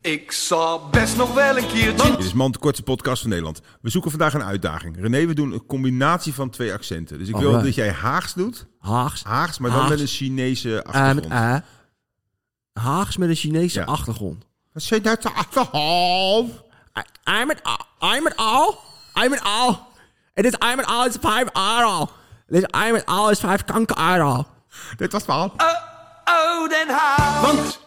Ik zal best nog wel een keertje. Dit is Man, de kortste podcast van Nederland. We zoeken vandaag een uitdaging. René, we doen een combinatie van twee accenten. Dus ik wil Alright. dat jij Haags doet. Haags. Haags, maar dan Haags. met een Chinese Eh, achtergrond. Haags met een Chinese Ja. achtergrond. Wat zit daar te achtergrond? I met A. I met A. I met A. Het is I met A is vijf euro. Dit I met A is vijf kanker euro. Dit was wel. Oh, Den Haag. Want